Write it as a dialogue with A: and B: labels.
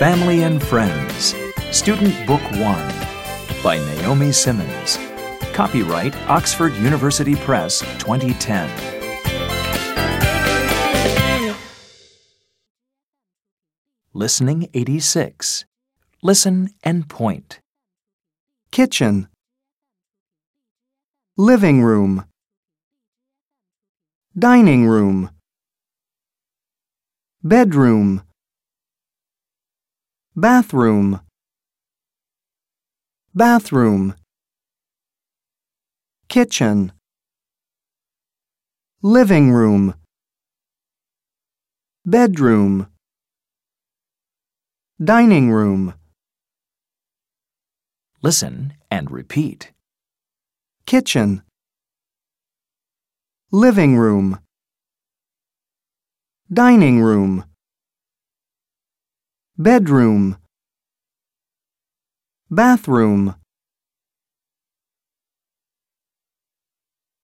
A: Family and Friends, Student Book 1 by Naomi Simmons. Copyright Oxford University Press 2010. Listening 86. Listen and point.
B: kitchen, living room, dining room, bedroom, bathroom, bathroom, kitchen, living room, bedroom, dining room.
A: Listen and repeat.
B: kitchen, living room, dining room, bedroom, bathroom.